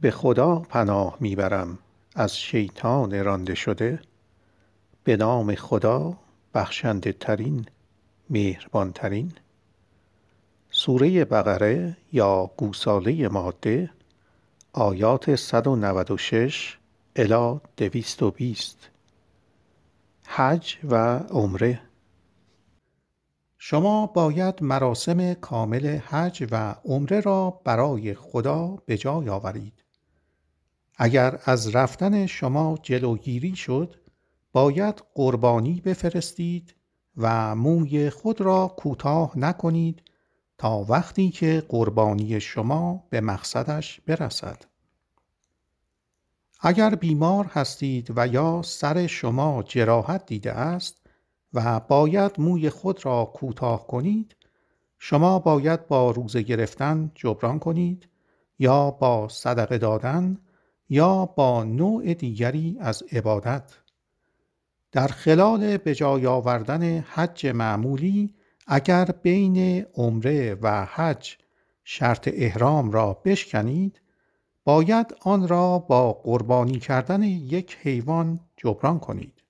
به خدا پناه می‌برم. از شیطان رانده شده به نام خدا بخشنده ترین مهربان ترین سوره بقره یا گوساله ماده آیات 196 الی 220 حج و عمره. شما باید مراسم کامل حج و عمره را برای خدا به جای آورید. اگر از رفتن شما جلوگیری شد باید قربانی بفرستید و موی خود را کوتاه نکنید تا وقتی که قربانی شما به مقصدش برسد. اگر بیمار هستید و یا سر شما جراحت دیده است و باید موی خود را کوتاه کنید شما باید با روزه گرفتن جبران کنید یا با صدقه دادن یا با نوع دیگری از عبادت. در خلال به جای آوردن حج معمولی اگر بین عمره و حج شرط احرام را بشکنید باید آن را با قربانی کردن یک حیوان جبران کنید.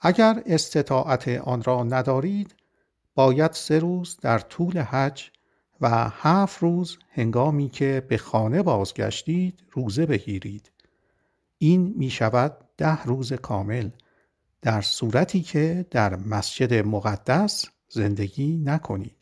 اگر استطاعت آن را ندارید باید سه روز در طول حج و هفت روز هنگامی که به خانه بازگشتید روزه بگیرید. این می شود ده روز کامل در صورتی که در مسجد مقدس زندگی نکنید.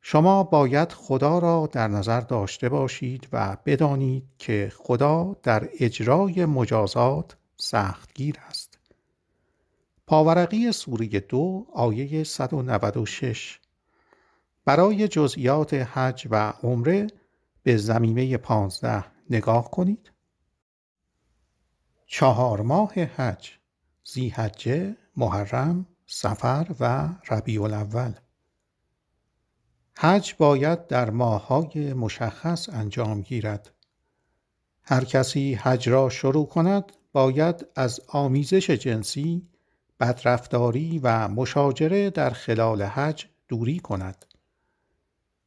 شما باید خدا را در نظر داشته باشید و بدانید که خدا در اجرای مجازات سختگیر است. پاورقی سوره دو آیه 196 برای جزئیات حج و عمره به زمینه پانزده نگاه کنید. چهار ماه حج زیحجه، محرم، سفر و ربیع الاول حج باید در ماههای مشخص انجام گیرد. هر کسی حج را شروع کند باید از آمیزش جنسی بدرفتاری و مشاجره در خلال حج دوری کند.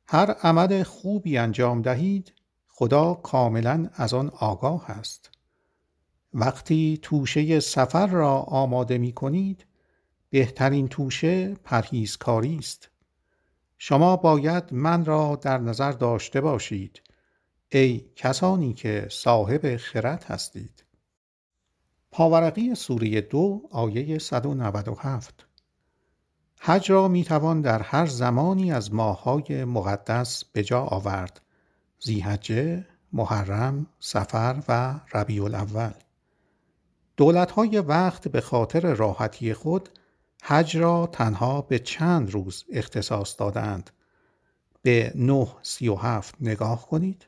هر عمل خوبی انجام دهید خدا کاملا از آن آگاه است. وقتی توشه سفر را آماده می کنید بهترین توشه پرهیزکاری است. شما باید من را در نظر داشته باشید. ای کسانی که صاحب خرد هستید. پاورقی سوره دو آیه 197 حج را می توان در هر زمانی از ماههای مقدس به جا آورد. زیحجه، محرم، سفر و ربیع الاول. های وقت به خاطر راحتی خود حج را تنها به چند روز اختصاص دادند. به نه سی و هفت نگاه کنید.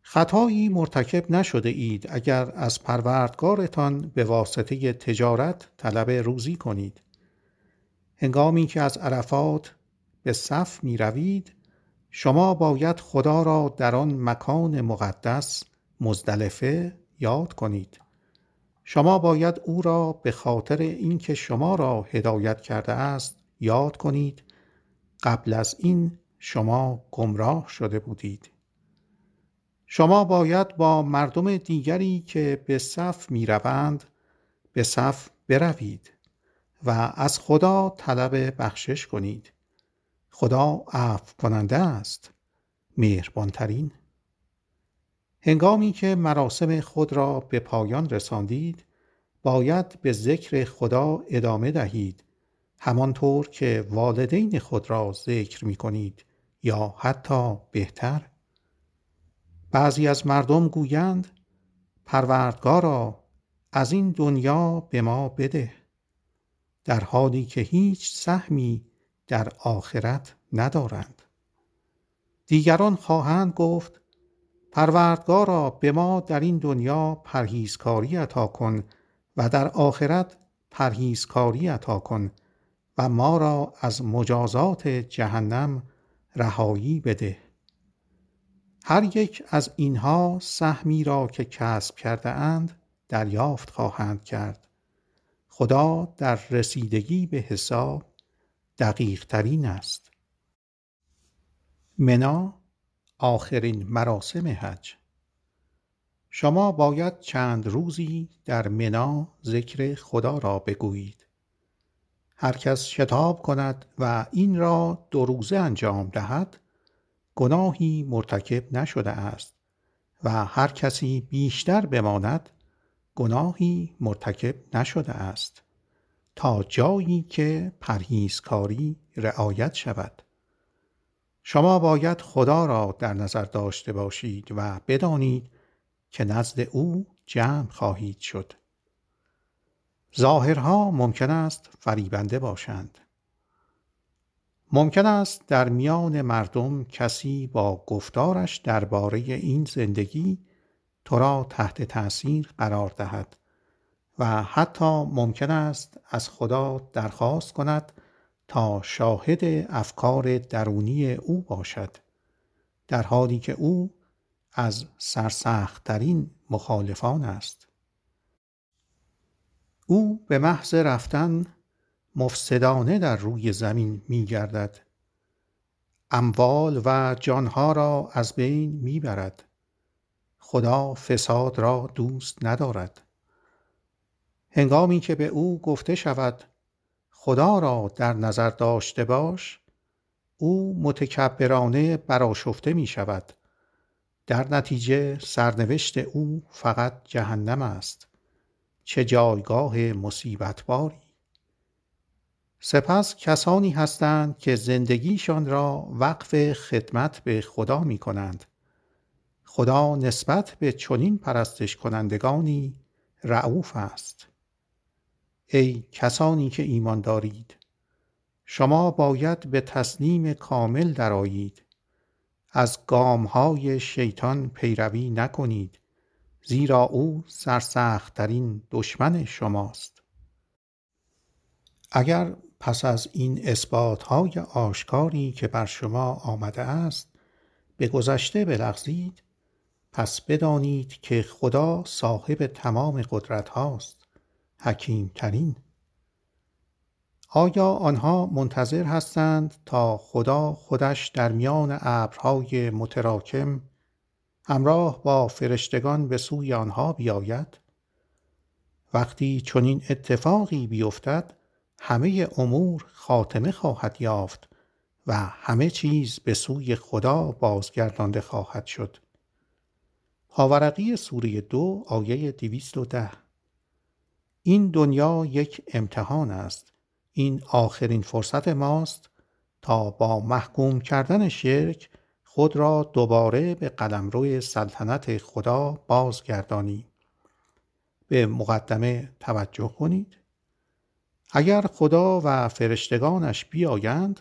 خطایی مرتکب نشده اید اگر از پروردگارتان به واسطه تجارت طلب روزی کنید. هنگامی که از عرفات به صف می روید شما باید خدا را در آن مکان مقدس مزدلفه یاد کنید. شما باید او را به خاطر اینکه شما را هدایت کرده است یاد کنید. قبل از این شما گمراه شده بودید. شما باید با مردم دیگری که به صف می روند به صف بروید. و از خدا طلب بخشش کنید. خدا عفو کننده است. مهربانترین. هنگامی که مراسم خود را به پایان رساندید باید به ذکر خدا ادامه دهید همانطور که والدین خود را ذکر می کنید یا حتی بهتر. بعضی از مردم گویند پروردگارا از این دنیا به ما بده. در حالی که هیچ سهمی در آخرت ندارند. دیگران خواهند گفت پروردگارا به ما در این دنیا پرهیزکاری عطا کن و در آخرت پرهیزکاری عطا کن و ما را از مجازات جهنم رهایی بده. هر یک از اینها سهمی را که کسب کرده اند دریافت خواهند کرد. خدا در رسیدگی به حساب دقیق ترین است. منا آخرین مراسم حج. شما باید چند روزی در منا ذکر خدا را بگویید. هر کس شتاب کند و این را دو روزه انجام دهد گناهی مرتکب نشده است و هر کسی بیشتر بماند گناهی مرتکب نشده است. تا جایی که پرهیزکاری رعایت شود. شما باید خدا را در نظر داشته باشید و بدانید که نزد او جمع خواهید شد. ظاهرها ممکن است فریبنده باشند. ممکن است در میان مردم کسی با گفتارش درباره این زندگی تو را تحت تأثیر قرار دهد و حتی ممکن است از خدا درخواست کند تا شاهد افکار درونی او باشد در حالی که او از سرسختترین مخالفان است. او به محض رفتن مفسدانه در روی زمین می گردد اموال و جانها را از بین می برد خدا فساد را دوست ندارد. هنگامی که به او گفته شود خدا را در نظر داشته باش او متکبرانه براشفته می شود. در نتیجه سرنوشت او فقط جهنم است. چه جایگاه مصیبت باری سپس کسانی هستند که زندگیشان را وقف خدمت به خدا می کنند. خدا نسبت به چنین پرستش کنندگانی رعوف است. ای کسانی که ایمان دارید شما باید به تسلیم کامل درایید از گامهای شیطان پیروی نکنید زیرا او سرسختترین دشمن شماست. اگر پس از این اثباتهای آشکاری که بر شما آمده است به گذشته بلغزید پس بدانید که خدا صاحب تمام قدرت هاست. حکیم ترین آیا آنها منتظر هستند تا خدا خودش در میان ابرهای متراکم همراه با فرشتگان به سوی آنها بیاید؟ وقتی چنین اتفاقی بیفتد همه امور خاتمه خواهد یافت و همه چیز به سوی خدا بازگردانده خواهد شد. پاورقی سوره دو آیه دویست و ده. این دنیا یک امتحان است. این آخرین فرصت ماست تا با محکوم کردن شرک خود را دوباره به قلمرو سلطنت خدا بازگردانیم به مقدمه توجه کنید. اگر خدا و فرشتگانش بیایند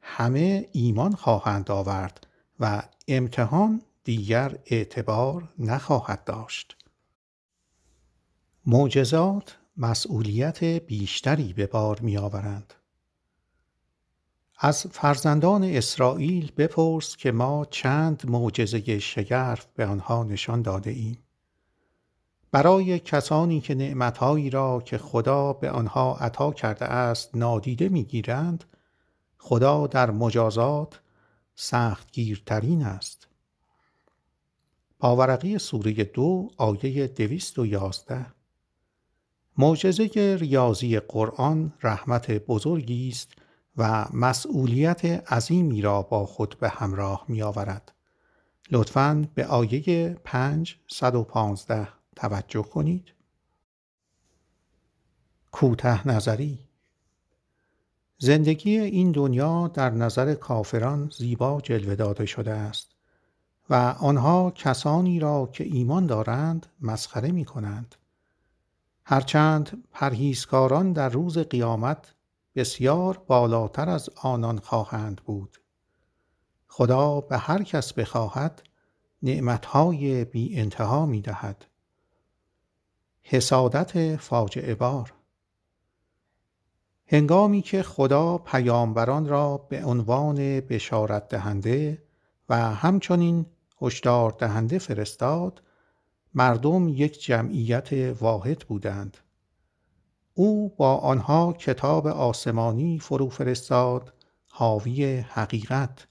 همه ایمان خواهند آورد و امتحان دیگر اعتبار نخواهد داشت معجزات مسئولیت بیشتری به بار می آورند. از فرزندان اسرائیل بپرس که ما چند معجزه شگرف به آنها نشان داده ایم. برای کسانی که نعمتهایی را که خدا به آنها عطا کرده است نادیده می‌گیرند خدا در مجازات سختگیرترین است پاورقی سوره دو آیه دویست و یازده معجزه ریاضی قرآن رحمت بزرگی است و مسئولیت عظیمی را با خود به همراه می آورد. لطفاً به آیه 5 115 توجه کنید. کوته نظری زندگی این دنیا در نظر کافران زیبا جلوه داده شده است و آنها کسانی را که ایمان دارند مسخره می کنند. هرچند پرهیزکاران در روز قیامت بسیار بالاتر از آنان خواهند بود. خدا به هر کس بخواهد نعمتهای بی انتها می دهد حسادت فاجعه بار. هنگامی که خدا پیامبران را به عنوان بشارت دهنده و همچنین هشدار دهنده فرستاد مردم یک جمعیت واحد بودند. او با آنها کتاب آسمانی فرو فرستاد حاوی حقیقت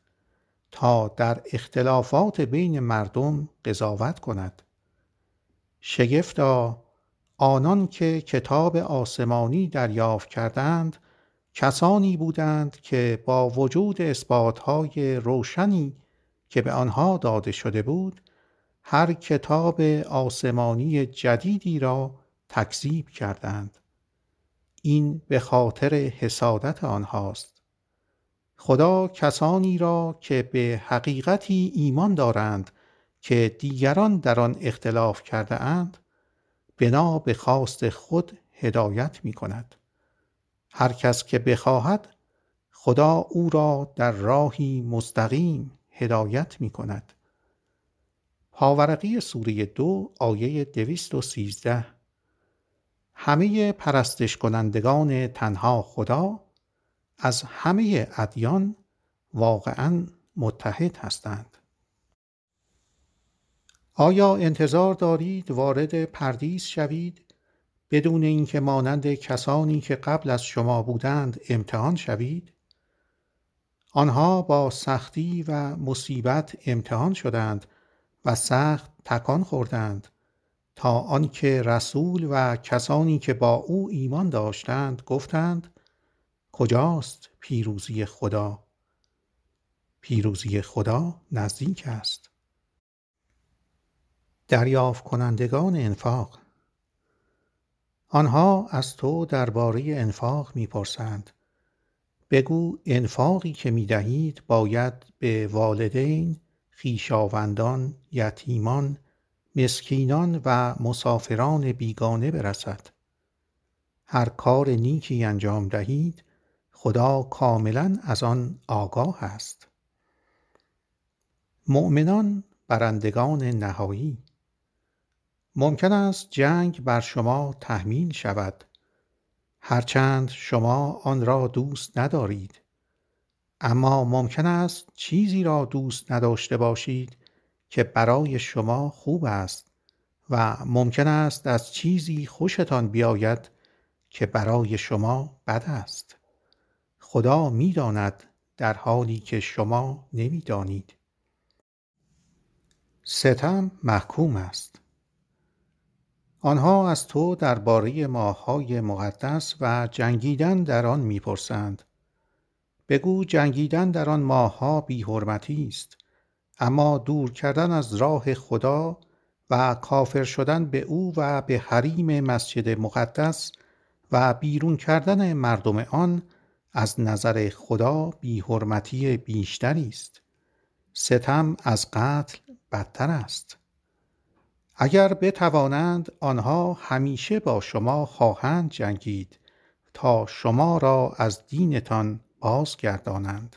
تا در اختلافات بین مردم قضاوت کند. شگفتا آنان که کتاب آسمانی دریافت کردند کسانی بودند که با وجود اثباتهای روشنی که به آنها داده شده بود هر کتاب آسمانی جدیدی را تکذیب کردند. این به خاطر حسادت آنهاست. خدا کسانی را که به حقیقتی ایمان دارند که دیگران در آن اختلاف کرده اند بنا به خواست خود هدایت می کند. هر کس که بخواهد خدا او را در راهی مستقیم هدایت می کند پاورقی سوره دو آیه دویست و سیزده. همه پرستش کنندگان تنها خدا از همه ادیان واقعا متحد هستند. آیا انتظار دارید وارد پردیس شوید؟ بدون اینکه مانند کسانی که قبل از شما بودند امتحان شوید؟ آنها با سختی و مصیبت امتحان شدند و سخت تکان خوردند تا آنکه رسول و کسانی که با او ایمان داشتند گفتند کجاست پیروزی خدا؟ پیروزی خدا نزدیک است. دریافت کنندگان انفاق آنها از تو درباره انفاق می‌پرسند. بگو انفاقی که می‌دهید باید به والدین خیشاوندان یتیمان مسکینان و مسافران بیگانه برسد. هر کار نیکی انجام دهید خدا کاملا از آن آگاه است. مؤمنان برندگان نهایی. ممکن است جنگ بر شما تحمیل شود. هرچند شما آن را دوست ندارید. اما ممکن است چیزی را دوست نداشته باشید که برای شما خوب است و ممکن است از چیزی خوشتان بیاید که برای شما بد است. خدا می‌داند در حالی که شما نمی‌دانید. ستم محکوم است. آنها از تو درباره ماههای مقدس و جنگیدن در آن می‌پرسند. بگو جنگیدن در آن ماهها بیحرمتی است. اما دور کردن از راه خدا و کافر شدن به او و به حریم مسجد مقدس و بیرون کردن مردم آن از نظر خدا بیحرمتی بیشتری است. ستم از قتل بدتر است. اگر بتوانند آنها همیشه با شما خواهند جنگید تا شما را از دینتان بازگردانند.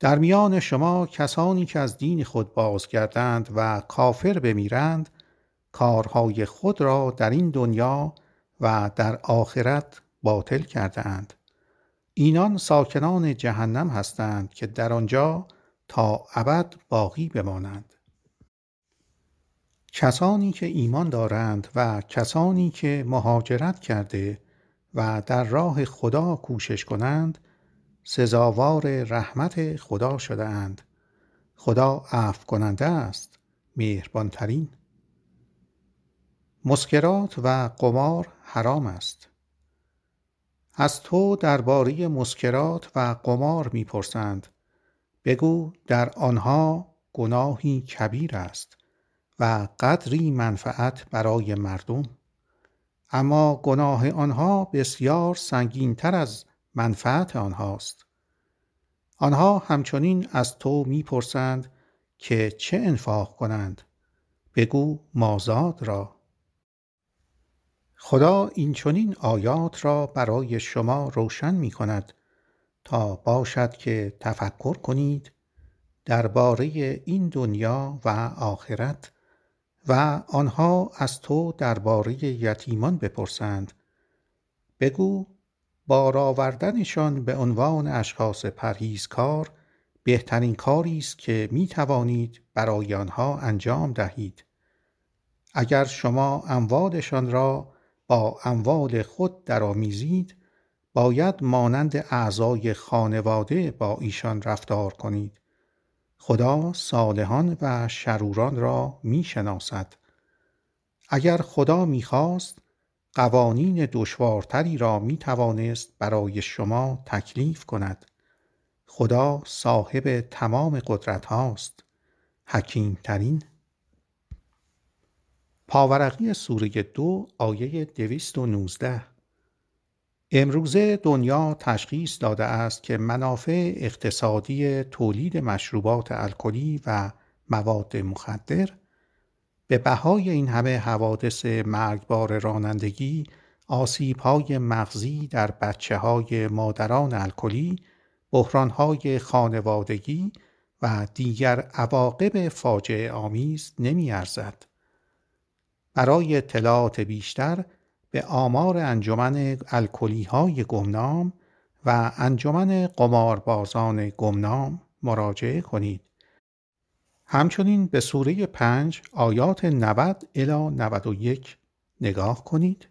در میان شما کسانی که از دین خود بازگردند و کافر بمیرند کارهای خود را در این دنیا و در آخرت باطل کرده اند اینان ساکنان جهنم هستند که در آنجا تا ابد باقی بمانند. کسانی که ایمان دارند و کسانی که مهاجرت کرده و در راه خدا کوشش کنند سزاوار رحمت خدا شده اند خدا عفو کننده است مهربانترین. مسکرات و قمار حرام است. از تو درباره مسکرات و قمار می‌پرسند. بگو در آنها گناهی کبیر است. و قدری منفعت برای مردم. اما گناه آنها بسیار سنگینتر از منفعت آنهاست. آنها همچنین از تو می‌پرسند که چه انفاق کنند. بگو مازاد را. خدا این چنین آیات را برای شما روشن می کند تا باشد که تفکر کنید درباره این دنیا و آخرت. و آنها از تو درباره یتیمان بپرسند. بگو بار آوردنشان به عنوان اشخاص پرهیزکار بهترین کاری است که می توانید برای آنها انجام دهید. اگر شما اموالشان را با اموال خود درآمیزید باید مانند اعضای خانواده با ایشان رفتار کنید. خدا صالحان و شروران را می شناسد. اگر خدا می خواست قوانین دشوارتری را می توانست برای شما تکلیف کند. خدا صاحب تمام قدرت هاست. حکیم ترین پاورقی سوره دو آیه دویست و نوزده امروزه دنیا تشخیص داده است که منافع اقتصادی تولید مشروبات الکلی و مواد مخدر به بهای این همه حوادث مرگبار رانندگی های مغزی در بچه های مادران الکلی های خانوادگی و دیگر عواقب فاجعه آمیز نمی ارزد. برای اطلاعات بیشتر به آمار انجمن الکلی های گمنام و انجمن قماربازان گمنام مراجعه کنید. همچنین به سوره پنج آیات 90 الی 91 نگاه کنید